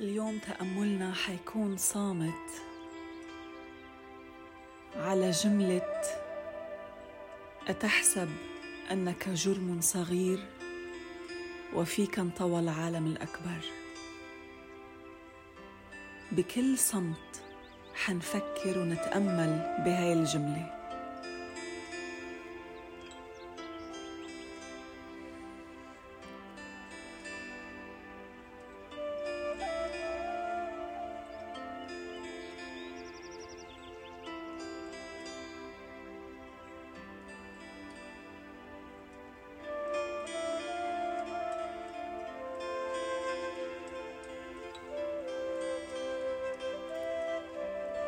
اليوم تأملنا حيكون صامت على جملة أتحسب أنك جرم صغير وفيك انطوى العالم الأكبر. بكل صمت حنفكر ونتأمل بهاي الجملة.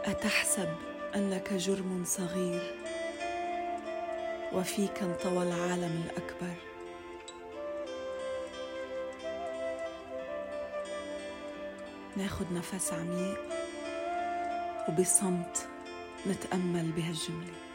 أتحسب أنك جرم صغير وفيك انطوى العالم الأكبر. ناخد نفس عميق وبصمت نتأمل بهالجملة.